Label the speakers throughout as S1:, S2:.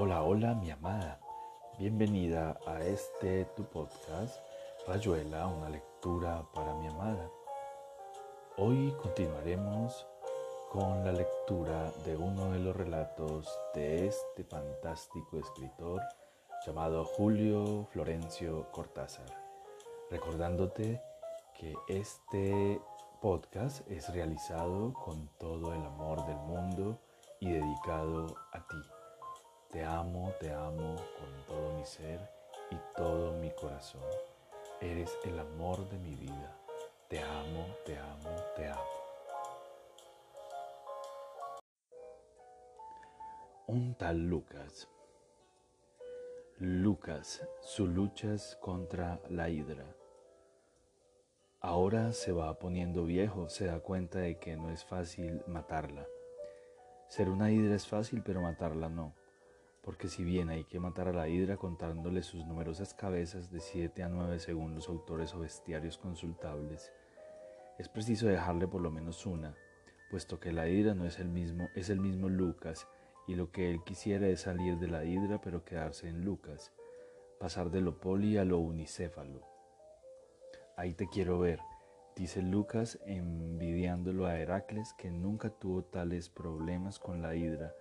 S1: Hola, hola mi amada. Bienvenida a este tu podcast, Rayuela, una lectura para mi amada. Hoy continuaremos con la lectura de uno de los relatos de este fantástico escritor llamado Julio Florencio Cortázar. Recordándote que este podcast es realizado con todo el amor del mundo y dedicado a ti. Te amo, te amo con todo mi ser y todo mi corazón. Eres el amor de mi vida. Te amo, te amo, te amo. Un tal Lucas. Lucas, su luchas contra la hidra. Ahora se va poniendo viejo, se da cuenta de que no es fácil matarla. Ser una hidra es fácil, pero matarla no porque si bien hay que matar a la hidra contándole sus numerosas cabezas de 7 a 9 según los autores o bestiarios consultables, es preciso dejarle por lo menos una, puesto que la hidra no es el mismo, es el mismo Lucas, y lo que él quisiera es salir de la hidra pero quedarse en Lucas, pasar de lo poli a lo unicéfalo. Ahí te quiero ver, dice Lucas envidiándolo a Heracles que nunca tuvo tales problemas con la hidra,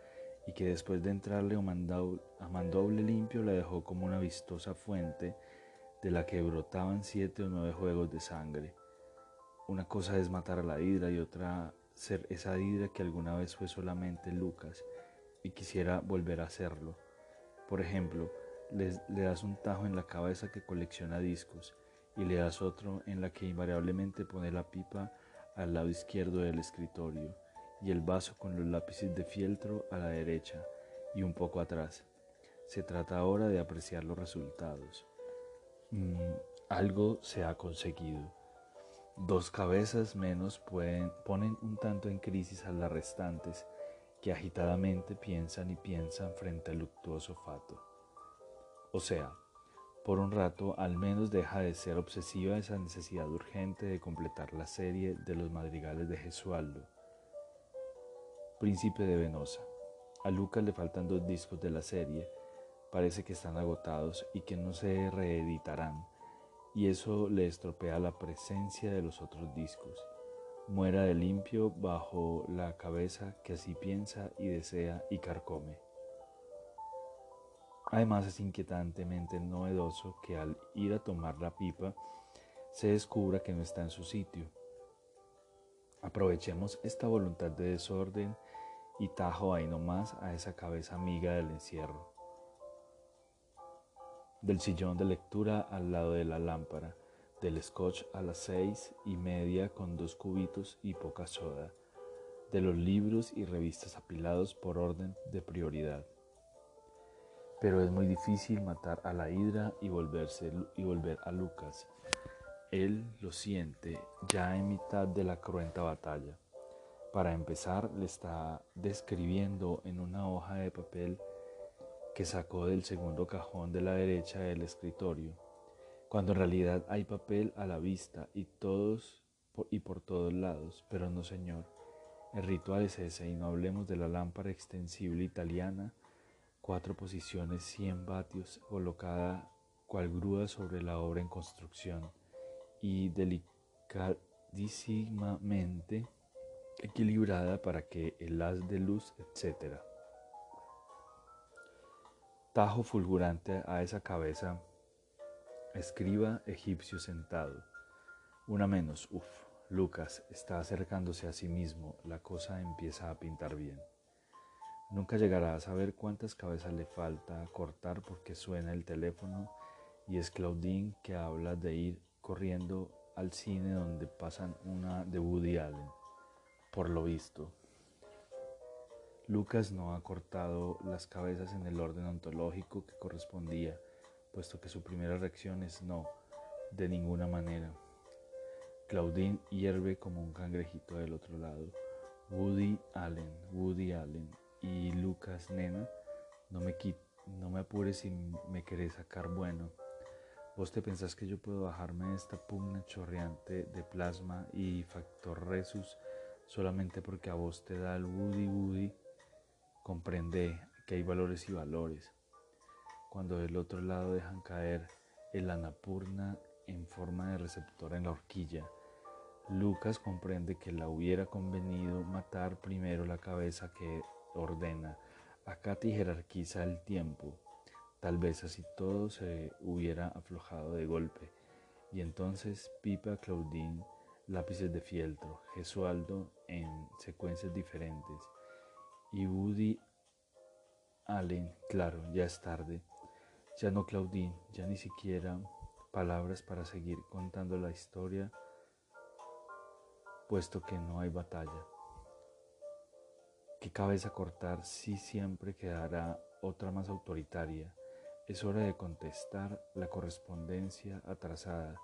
S1: y que después de entrarle a mandoble limpio la dejó como una vistosa fuente de la que brotaban siete o nueve juegos de sangre. Una cosa es matar a la hidra y otra ser esa hidra que alguna vez fue solamente Lucas y quisiera volver a hacerlo. Por ejemplo, le das un tajo en la cabeza que colecciona discos y le das otro en la que invariablemente pone la pipa al lado izquierdo del escritorio y el vaso con los lápices de fieltro a la derecha y un poco atrás. Se trata ahora de apreciar los resultados. Mm, algo se ha conseguido. Dos cabezas menos pueden, ponen un tanto en crisis a las restantes, que agitadamente piensan y piensan frente al luctuoso fato. O sea, por un rato al menos deja de ser obsesiva esa necesidad urgente de completar la serie de los madrigales de Gesualdo Príncipe de Venosa. A Lucas le faltan dos discos de la serie, parece que están agotados y que no se reeditarán, y eso le estropea la presencia de los otros discos. Muera de limpio bajo la cabeza que así piensa y desea y carcome. Además es inquietantemente novedoso que al ir a tomar la pipa se descubra que no está en su sitio. Aprovechemos esta voluntad de desorden y tajo ahí nomás a esa cabeza amiga del encierro. Del sillón de lectura al lado de la lámpara, del scotch a las seis y media con dos cubitos y poca soda, de los libros y revistas apilados por orden de prioridad. Pero es muy difícil matar a la hidra y, volverse, y volver a Lucas. Él lo siente ya en mitad de la cruenta batalla. Para empezar, le está describiendo en una hoja de papel que sacó del segundo cajón de la derecha del escritorio, cuando en realidad hay papel a la vista y todos y por todos lados, pero no señor. El ritual es ese y no hablemos de la lámpara extensible italiana, cuatro posiciones, 100 vatios, colocada cual grúa sobre la obra en construcción y delicadísimamente equilibrada para que el haz de luz, etc. Tajo fulgurante a esa cabeza, escriba egipcio sentado. Una menos, uff, Lucas está acercándose a sí mismo, la cosa empieza a pintar bien. Nunca llegará a saber cuántas cabezas le falta cortar porque suena el teléfono y es Claudine que habla de ir corriendo al cine donde pasan una de Woody Allen por lo visto. Lucas no ha cortado las cabezas en el orden ontológico que correspondía, puesto que su primera reacción es no, de ninguna manera. Claudine hierve como un cangrejito del otro lado. Woody Allen, Woody Allen y Lucas, nena, no me, no me apures si me querés sacar bueno. ¿Vos te pensás que yo puedo bajarme esta pugna chorreante de plasma y factor resus solamente porque a vos te da el Woody Woody, comprende que hay valores y valores. Cuando del otro lado dejan caer el anapurna en forma de receptor en la horquilla, Lucas comprende que la hubiera convenido matar primero la cabeza que ordena. Acá jerarquiza el tiempo. Tal vez así todo se hubiera aflojado de golpe. Y entonces Pipa, Claudine, lápices de fieltro, Gesualdo en secuencias diferentes. Y Woody Allen, claro, ya es tarde. Ya no Claudine, ya ni siquiera palabras para seguir contando la historia puesto que no hay batalla. ¿Qué cabeza cortar si siempre quedará otra más autoritaria? Es hora de contestar la correspondencia atrasada.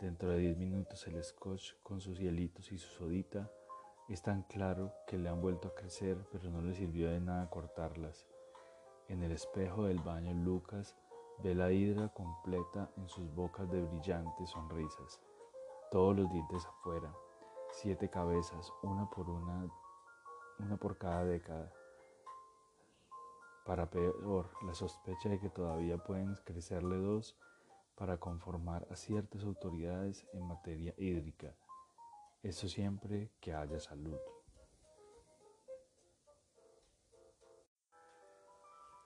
S1: Dentro de diez minutos el scotch con sus hielitos y su sodita es tan claro que le han vuelto a crecer, pero no le sirvió de nada cortarlas. En el espejo del baño Lucas ve la hidra completa en sus bocas de brillantes sonrisas, todos los dientes afuera, siete cabezas, una por una, una por cada década. Para peor, la sospecha de que todavía pueden crecerle dos para conformar a ciertas autoridades en materia hídrica. Eso siempre que haya salud.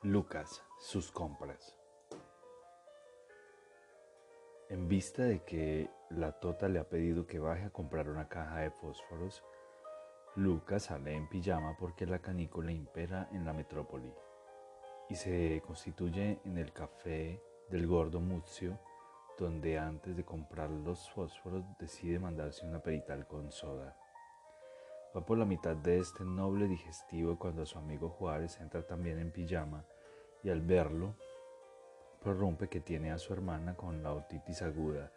S1: Lucas, sus compras. En vista de que la Tota le ha pedido que baje a comprar una caja de fósforos, Lucas sale en pijama porque la canícula impera en la metrópoli y se constituye en el café del gordo Muzio, donde antes de comprar los fósforos decide mandarse una perital con soda. Va por la mitad de este noble digestivo cuando su amigo Juárez entra también en pijama y al verlo prorrumpe que tiene a su hermana con la otitis aguda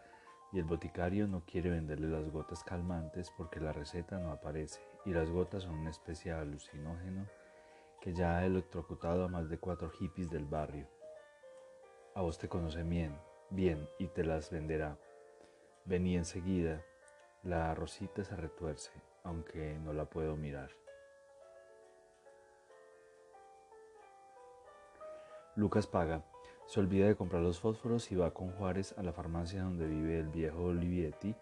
S1: y el boticario no quiere venderle las gotas calmantes porque la receta no aparece y las gotas son una especie de alucinógeno que ya ha electrocutado a más de cuatro hippies del barrio. A vos te conoce bien, bien y te las venderá. Vení enseguida, la rosita se retuerce, aunque no la puedo mirar. Lucas paga se olvida de comprar los fósforos y va con Juárez a la farmacia donde vive el viejo Olivietti.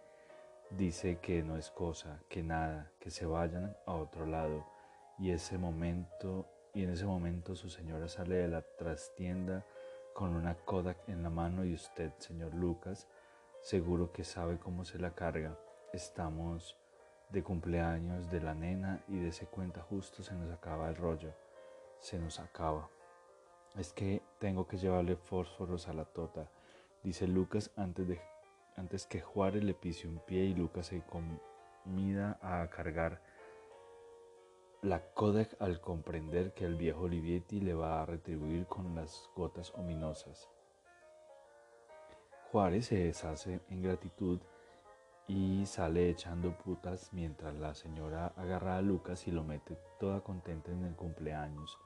S1: Dice que no es cosa, que nada, que se vayan a otro lado. Y ese momento, y en ese momento su señora sale de la trastienda con una Kodak en la mano y usted, señor Lucas, seguro que sabe cómo se la carga. Estamos de cumpleaños de la nena y de ese cuenta justo se nos acaba el rollo. Se nos acaba. Es que tengo que llevarle fósforos a la tota, dice Lucas antes, de, antes que Juárez le pise un pie y Lucas se comida a cargar la Kodak al comprender que el viejo Olivietti le va a retribuir con las gotas ominosas. Juárez se deshace en gratitud y sale echando putas mientras la señora agarra a Lucas y lo mete toda contenta en el cumpleaños.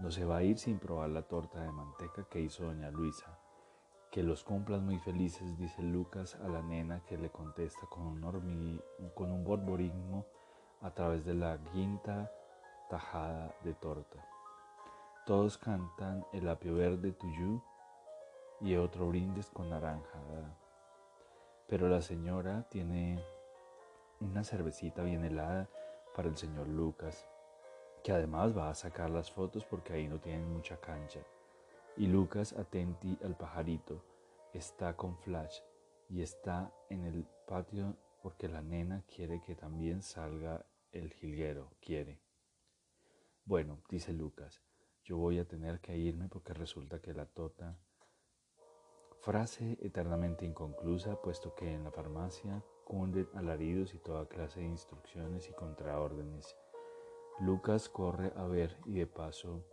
S1: No se va a ir sin probar la torta de manteca que hizo doña Luisa. Que los cumplas muy felices, dice Lucas a la nena que le contesta con un, con un borborismo a través de la quinta tajada de torta. Todos cantan el apio verde tuyo y otro brindes con naranja. Pero la señora tiene una cervecita bien helada para el señor Lucas que además va a sacar las fotos porque ahí no tienen mucha cancha. Y Lucas, atenti al pajarito, está con Flash y está en el patio porque la nena quiere que también salga el jilguero, quiere. Bueno, dice Lucas, yo voy a tener que irme porque resulta que la tota... Frase eternamente inconclusa, puesto que en la farmacia cunden alaridos y toda clase de instrucciones y contraórdenes Lucas corre a ver y de paso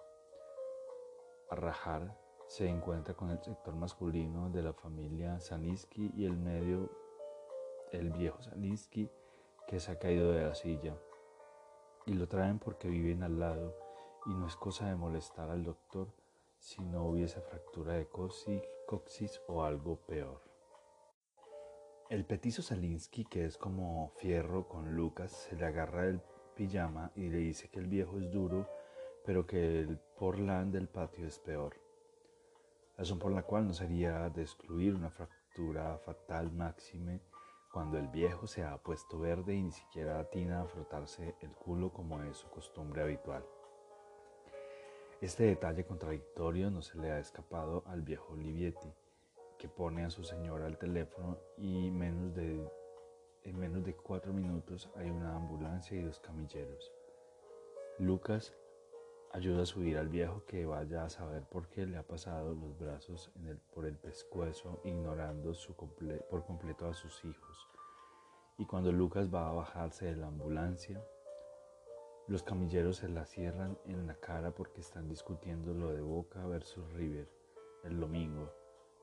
S1: a rajar se encuentra con el sector masculino de la familia Saniski y el medio, el viejo Saniski que se ha caído de la silla. Y lo traen porque viven al lado y no es cosa de molestar al doctor si no hubiese fractura de coxis o algo peor. El petizo Salinsky, que es como fierro con Lucas, se le agarra el pijama y le dice que el viejo es duro, pero que el porlán del patio es peor. Razón por la cual no sería de excluir una fractura fatal máxime cuando el viejo se ha puesto verde y ni siquiera atina a frotarse el culo como es su costumbre habitual. Este detalle contradictorio no se le ha escapado al viejo Livietti, que pone a su señora al teléfono y en menos de cuatro minutos hay una ambulancia y dos camilleros. Lucas ayuda a subir al viejo que vaya a saber por qué le ha pasado los brazos por el pescuezo, ignorando por completo a sus hijos. Y cuando Lucas va a bajarse de la ambulancia, los camilleros se la cierran en la cara porque están discutiendo lo de Boca versus River el domingo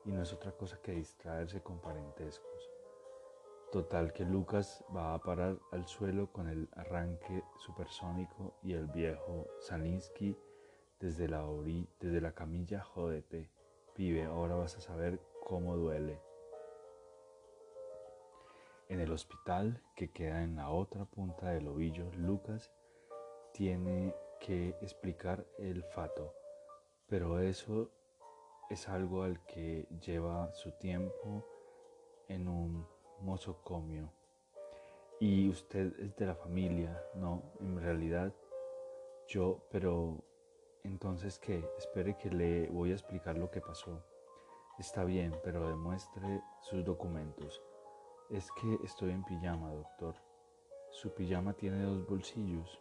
S1: y no es otra cosa que distraerse con parentescos. Total que Lucas va a parar al suelo con el arranque supersónico y el viejo Salinsky desde la, desde la camilla, jódete, pibe, ahora vas a saber cómo duele. En el hospital, que queda en la otra punta del ovillo, Lucas tiene que explicar el fato, pero eso es algo al que lleva su tiempo en un mozocomio. Y usted es de la familia, no, en realidad yo, pero entonces qué, espere que le voy a explicar lo que pasó. Está bien, pero demuestre sus documentos. Es que estoy en pijama, doctor. Su pijama tiene dos bolsillos.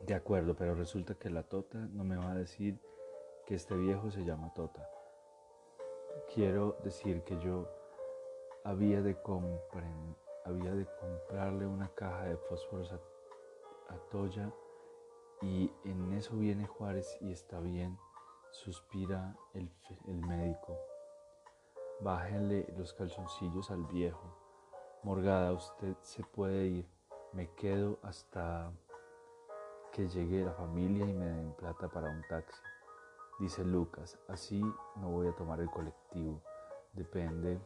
S1: De acuerdo, pero resulta que la Tota no me va a decir que este viejo se llama Tota. Quiero decir que yo había de, había de comprarle una caja de fósforos a, Toya y en eso viene Juárez y está bien, suspira el, el médico. Bájenle los calzoncillos al viejo. Morgada, usted se puede ir. Me quedo hasta que llegue la familia y me den plata para un taxi. Dice Lucas, así no voy a tomar el colectivo. Depende.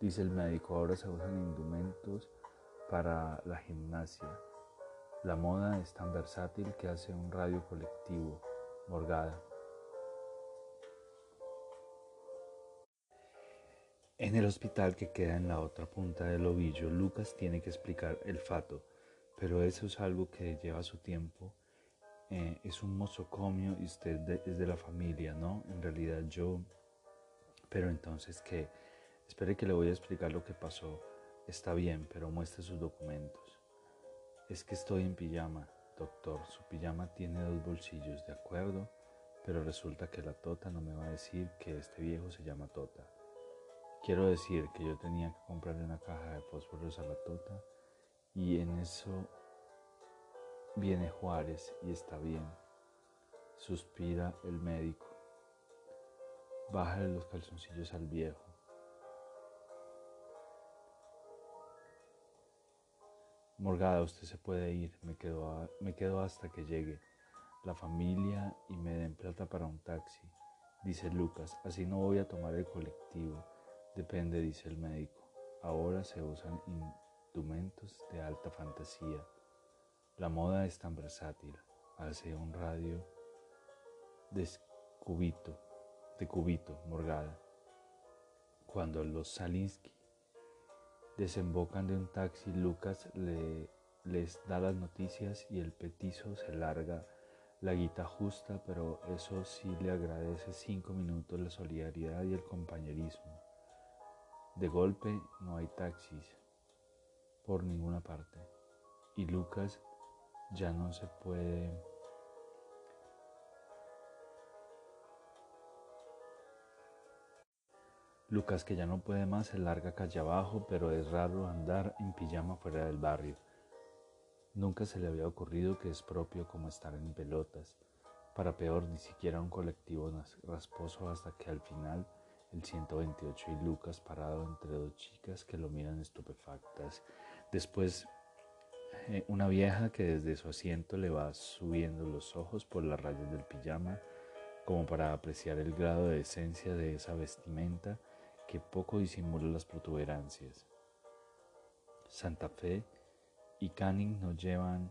S1: Dice el médico, ahora se usan indumentos para la gimnasia. La moda es tan versátil que hace un radio colectivo. Morgada. En el hospital que queda en la otra punta del ovillo, Lucas tiene que explicar el fato pero eso es algo que lleva su tiempo. Eh, es un mozocomio y usted es de la familia, ¿no? En realidad yo, pero entonces que, espere que le voy a explicar lo que pasó. Está bien, pero muestre sus documentos. Es que estoy en pijama, doctor. Su pijama tiene dos bolsillos, ¿de acuerdo? Pero resulta que la Tota no me va a decir que este viejo se llama Tota. Quiero decir que yo tenía que comprarle una caja de fósforos a la Tota y en eso viene Juárez y está bien. Suspira el médico. Bájale los calzoncillos al viejo. Morgada, usted se puede ir. Me quedo, me quedo hasta que llegue la familia y me den plata para un taxi. Dice Lucas, así no voy a tomar el colectivo. Depende, dice el médico. Ahora se usan instrumentos de alta fantasía. La moda es tan versátil, hace un radio de cubito, de cubito, morgada. Cuando los Salinsky desembocan de un taxi, Lucas le, les da las noticias y el petizo se larga la guita justa, pero eso sí le agradece cinco minutos la solidaridad y el compañerismo. De golpe no hay taxis, por ninguna parte. Y Lucas ya no se puede Lucas que ya no puede más se larga calle abajo, pero es raro andar en pijama fuera del barrio. Nunca se le había ocurrido que es propio como estar en pelotas. Para peor, ni siquiera un colectivo rasposo hasta que al final el 128 y Lucas parado entre dos chicas que lo miran estupefactas Después eh, una vieja que desde su asiento le va subiendo los ojos por las rayas del pijama como para apreciar el grado de esencia de esa vestimenta que poco disimula las protuberancias. Santa Fe y Canning no llevan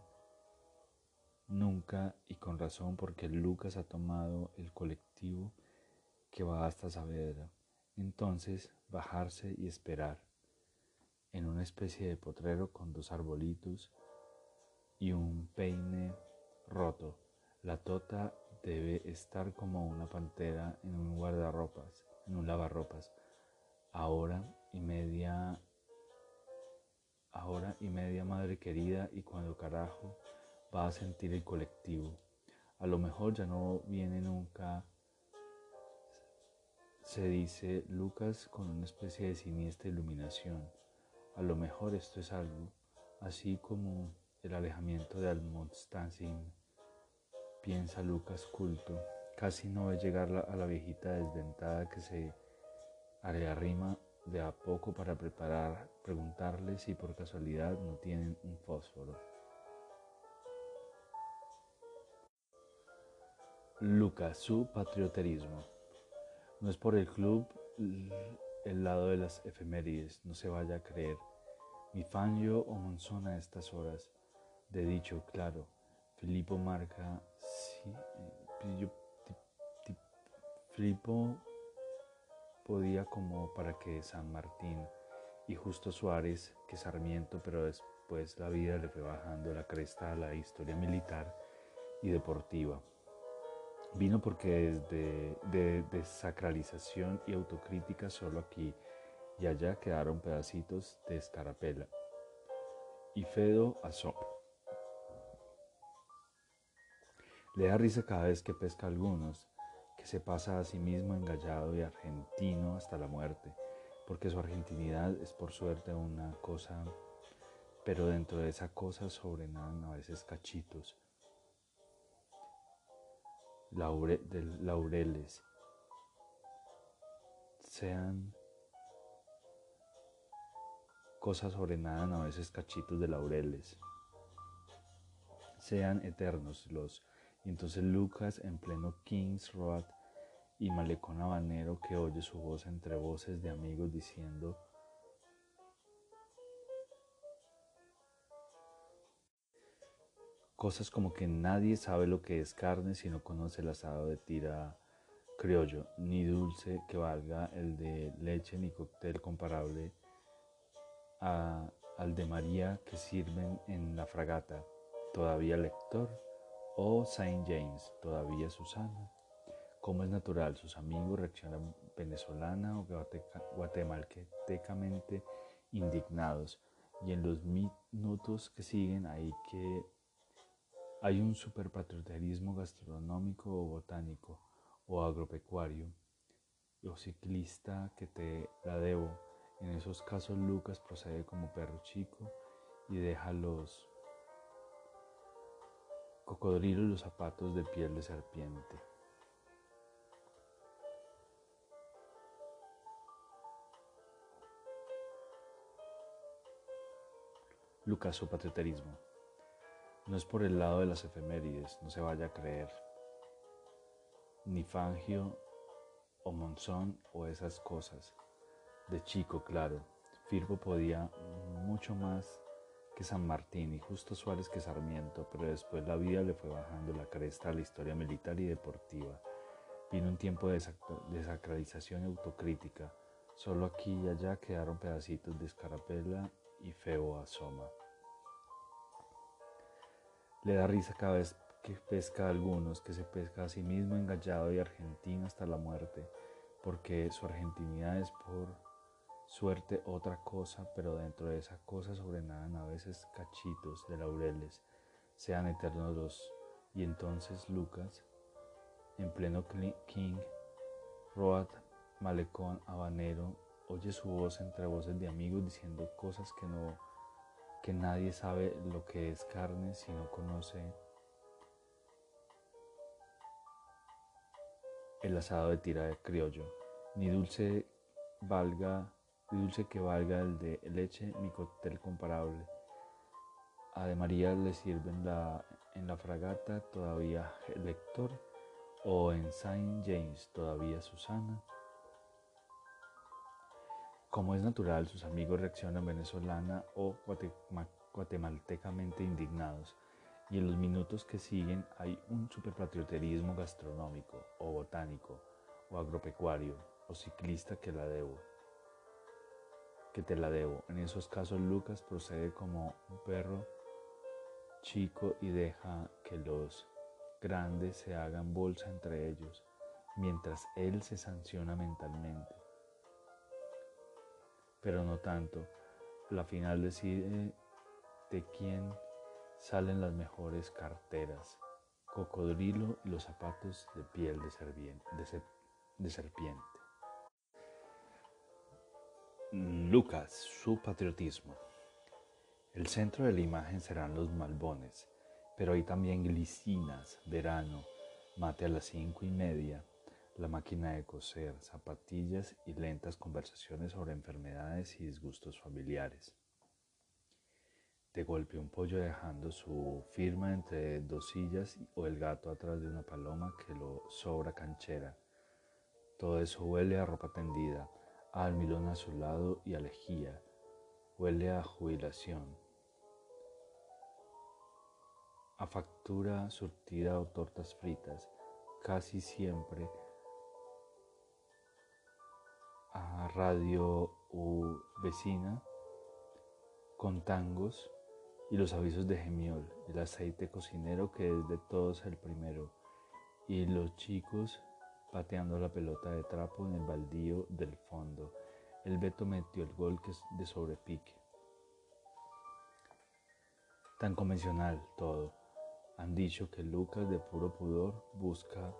S1: nunca y con razón porque Lucas ha tomado el colectivo que va hasta Saavedra. Entonces bajarse y esperar en una especie de potrero con dos arbolitos y un peine roto. La tota debe estar como una pantera en un guardarropas, en un lavarropas. Ahora y media, ahora y media madre querida y cuando carajo va a sentir el colectivo. A lo mejor ya no viene nunca, se dice Lucas con una especie de siniestra iluminación. A lo mejor esto es algo, así como el alejamiento de Almonstancin, piensa Lucas culto. Casi no ve llegar a la viejita desdentada que se arrima de a poco para preparar, preguntarle si por casualidad no tienen un fósforo. Lucas, su patrioterismo. No es por el club el lado de las efemérides, no se vaya a creer. Mi Fangio o Monzón a estas horas. De dicho, claro, Filipo marca, sí, Filipo podía como para que San Martín y Justo Suárez, que Sarmiento, pero después la vida le fue bajando la cresta a la historia militar y deportiva. Vino porque desde de desacralización y autocrítica solo aquí y allá quedaron pedacitos de escarapela. Y Fedo asó. Le da risa cada vez que pesca algunos, que se pasa a sí mismo engallado y argentino hasta la muerte, porque su argentinidad es por suerte una cosa, pero dentro de esa cosa sobrenadan a veces cachitos de laureles, sean cosas sobrenadan a veces cachitos de laureles, sean eternos los. Y entonces Lucas en pleno King's Road y malecón habanero que oye su voz entre voces de amigos diciendo, Cosas como que nadie sabe lo que es carne si no conoce el asado de tira criollo, ni dulce que valga el de leche, ni cóctel comparable al de María que sirven en la fragata, todavía lector, o Saint James, todavía Susana. Como es natural, sus amigos reaccionan venezolana o guatemaltecamente indignados, y en los minutos que siguen hay que hay un superpatriotismo gastronómico o botánico o agropecuario o ciclista que te la debo. En esos casos Lucas procede como perro chico y deja los cocodrilos los zapatos de piel de serpiente. Lucas, su patrioterismo. No es por el lado de las efemérides, no se vaya a creer. Ni Fangio o Monzón o esas cosas. De chico, claro, Firpo podía mucho más que San Martín y Justo Suárez que Sarmiento, pero después la vida le fue bajando la cresta a la historia militar y deportiva. Vino un tiempo de desacralización y autocrítica. Solo aquí y allá quedaron pedacitos de escarapela y feo asoma. Le da risa cada vez que pesca a algunos, que se pesca a sí mismo engallado y argentino hasta la muerte, porque su argentinidad es por suerte otra cosa, pero dentro de esa cosa sobrenadan a veces cachitos de laureles, sean eternos los. Y entonces Lucas, en pleno King, Road, malecón, habanero, oye su voz entre voces de amigos diciendo cosas que no que nadie sabe lo que es carne si no conoce el asado de tira de criollo, ni dulce valga, dulce que valga el de leche, ni cóctel comparable. A de María le sirven la, en la fragata todavía lector o en Saint James todavía Susana. Como es natural, sus amigos reaccionan venezolana o guatemaltecamente indignados y en los minutos que siguen hay un superpatrioterismo gastronómico o botánico o agropecuario o ciclista que la debo que te la debo. En esos casos Lucas procede como un perro chico y deja que los grandes se hagan bolsa entre ellos, mientras él se sanciona mentalmente. Pero no tanto, la final decide de quién salen las mejores carteras, cocodrilo y los zapatos de piel de, serpiente. Lucas, su patriotismo. El centro de la imagen serán los malbones, pero hay también glicinas, verano, mate a las cinco y media, la máquina de coser, zapatillas y lentas conversaciones sobre enfermedades y disgustos familiares. De golpe un pollo dejando su firma entre dos sillas o el gato atrás de una paloma que lo sobra canchera. Todo eso huele a ropa tendida a almidón a su lado y a lejía, huele a jubilación, a factura surtida o tortas fritas, casi siempre a radio u vecina, con tangos y los avisos de gemiol, el aceite cocinero que es de todos el primero, y los chicos pateando la pelota de trapo en el baldío del fondo. El Beto metió el gol que es de sobrepique. Tan convencional todo. Han dicho que Lucas de puro pudor busca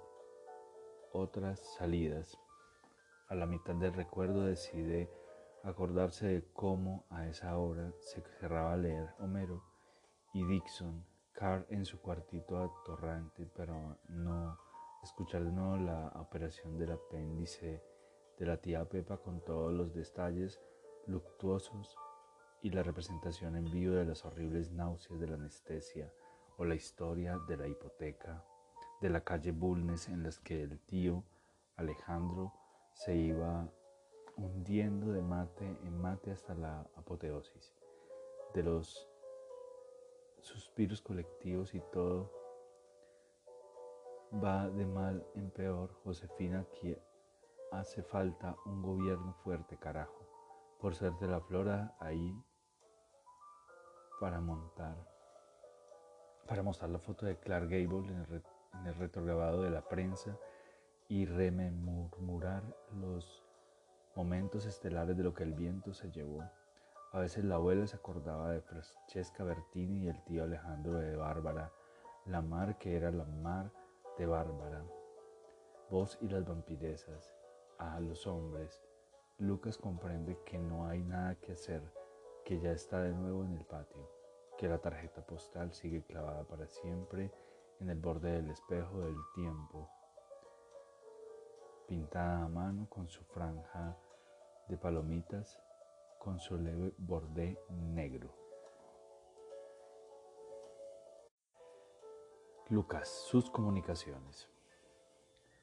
S1: otras salidas. A la mitad del recuerdo decide acordarse de cómo a esa hora se cerraba a leer Homero y Dixon, Carr en su cuartito atorrante, pero no escuchar de nuevo la operación del apéndice de la tía Pepa con todos los detalles luctuosos y la representación en vivo de las horribles náuseas de la anestesia o la historia de la hipoteca de la calle Bulnes en las que el tío Alejandro se iba hundiendo de mate en mate hasta la apoteosis, de los suspiros colectivos y todo va de mal en peor, Josefina, que hace falta un gobierno fuerte, carajo, por ser de la flora ahí para montar, para mostrar la foto de Clark Gable en el, retrograbado de la prensa y remurmurar los momentos estelares de lo que el viento se llevó. A veces la abuela se acordaba de Francesca Bertini y el tío Alejandro de Bárbara, la mar que era la mar de Bárbara, vos y las vampiresas, a los hombres, Lucas comprende que no hay nada que hacer, que ya está de nuevo en el patio, que la tarjeta postal sigue clavada para siempre en el borde del espejo del tiempo, pintada a mano con su franja de palomitas, con su leve borde negro. Lucas, sus comunicaciones.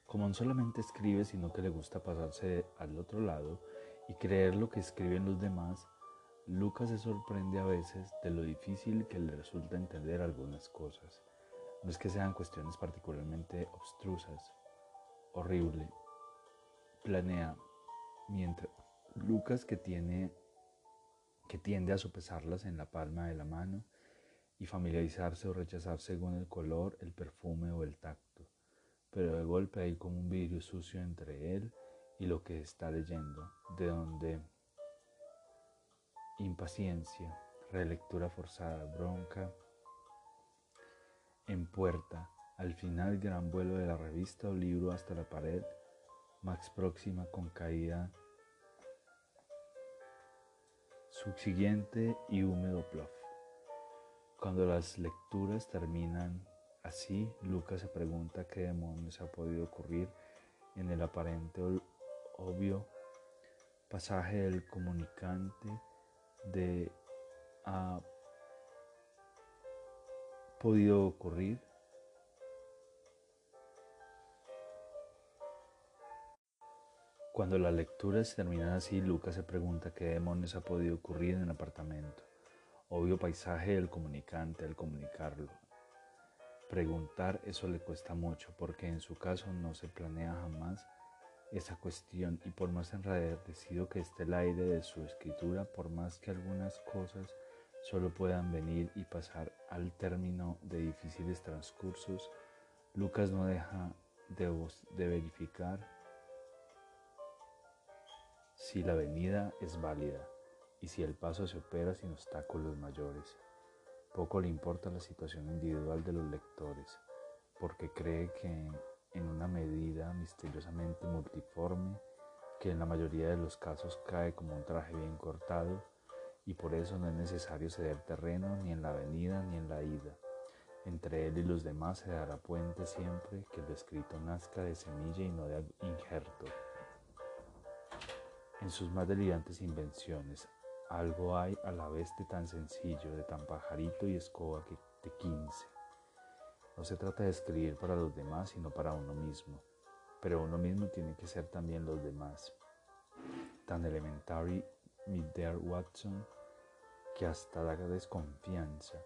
S1: Como no solamente escribe, sino que le gusta pasarse al otro lado y creer lo que escriben los demás, Lucas se sorprende a veces de lo difícil que le resulta entender algunas cosas. No es que sean cuestiones particularmente obstrusas, horrible. Planea, mientras Lucas que tiene que tiende a sopesarlas en la palma de la mano, y familiarizarse o rechazar según el color, el perfume o el tacto. Pero de golpe hay como un vidrio sucio entre él y lo que está leyendo, de donde impaciencia, relectura forzada, bronca, en puerta, al final gran vuelo de la revista o libro hasta la pared, max próxima con caída subsiguiente y húmedo plof. Cuando las lecturas terminan así, Lucas se pregunta qué demonios ha podido ocurrir en el aparente obvio pasaje del comunicante de ha podido ocurrir. Cuando las lecturas terminan así, Lucas se pregunta qué demonios ha podido ocurrir en el apartamento obvio paisaje del comunicante al comunicarlo. Preguntar eso le cuesta mucho porque en su caso no se planea jamás esa cuestión y por más enradecido que esté el aire de su escritura, por más que algunas cosas solo puedan venir y pasar al término de difíciles transcursos, Lucas no deja de, de verificar si la venida es válida y si el paso se opera sin obstáculos mayores. Poco le importa la situación individual de los lectores, porque cree que en una medida misteriosamente multiforme que en la mayoría de los casos cae como un traje bien cortado y por eso no es necesario ceder terreno ni en la venida ni en la ida. Entre él y los demás se dará puente siempre que el escrito nazca de semilla y no de injerto. En sus más delirantes invenciones, algo hay a la vez de tan sencillo, de tan pajarito y escoba que de quince. No se trata de escribir para los demás, sino para uno mismo. Pero uno mismo tiene que ser también los demás. Tan elementary, mi dear Watson, que hasta da desconfianza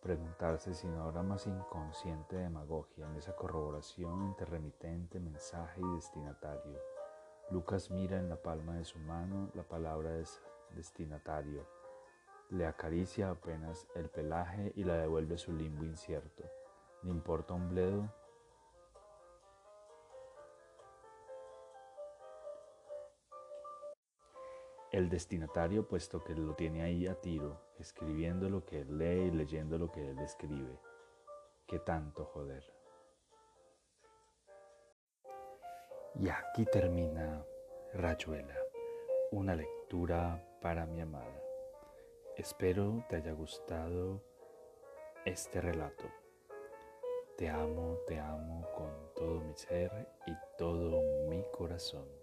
S1: preguntarse si no habrá más inconsciente demagogia en esa corroboración entre remitente, mensaje y destinatario. Lucas mira en la palma de su mano la palabra destinatario, le acaricia apenas el pelaje y la devuelve su limbo incierto. ¿Le importa un bledo? El destinatario, puesto que lo tiene ahí a tiro, escribiendo lo que él lee y leyendo lo que él escribe. ¿Qué tanto joder? Y aquí termina Rayuela, una lectura para mi amada. Espero te haya gustado este relato. Te amo, te amo con todo mi ser y todo mi corazón.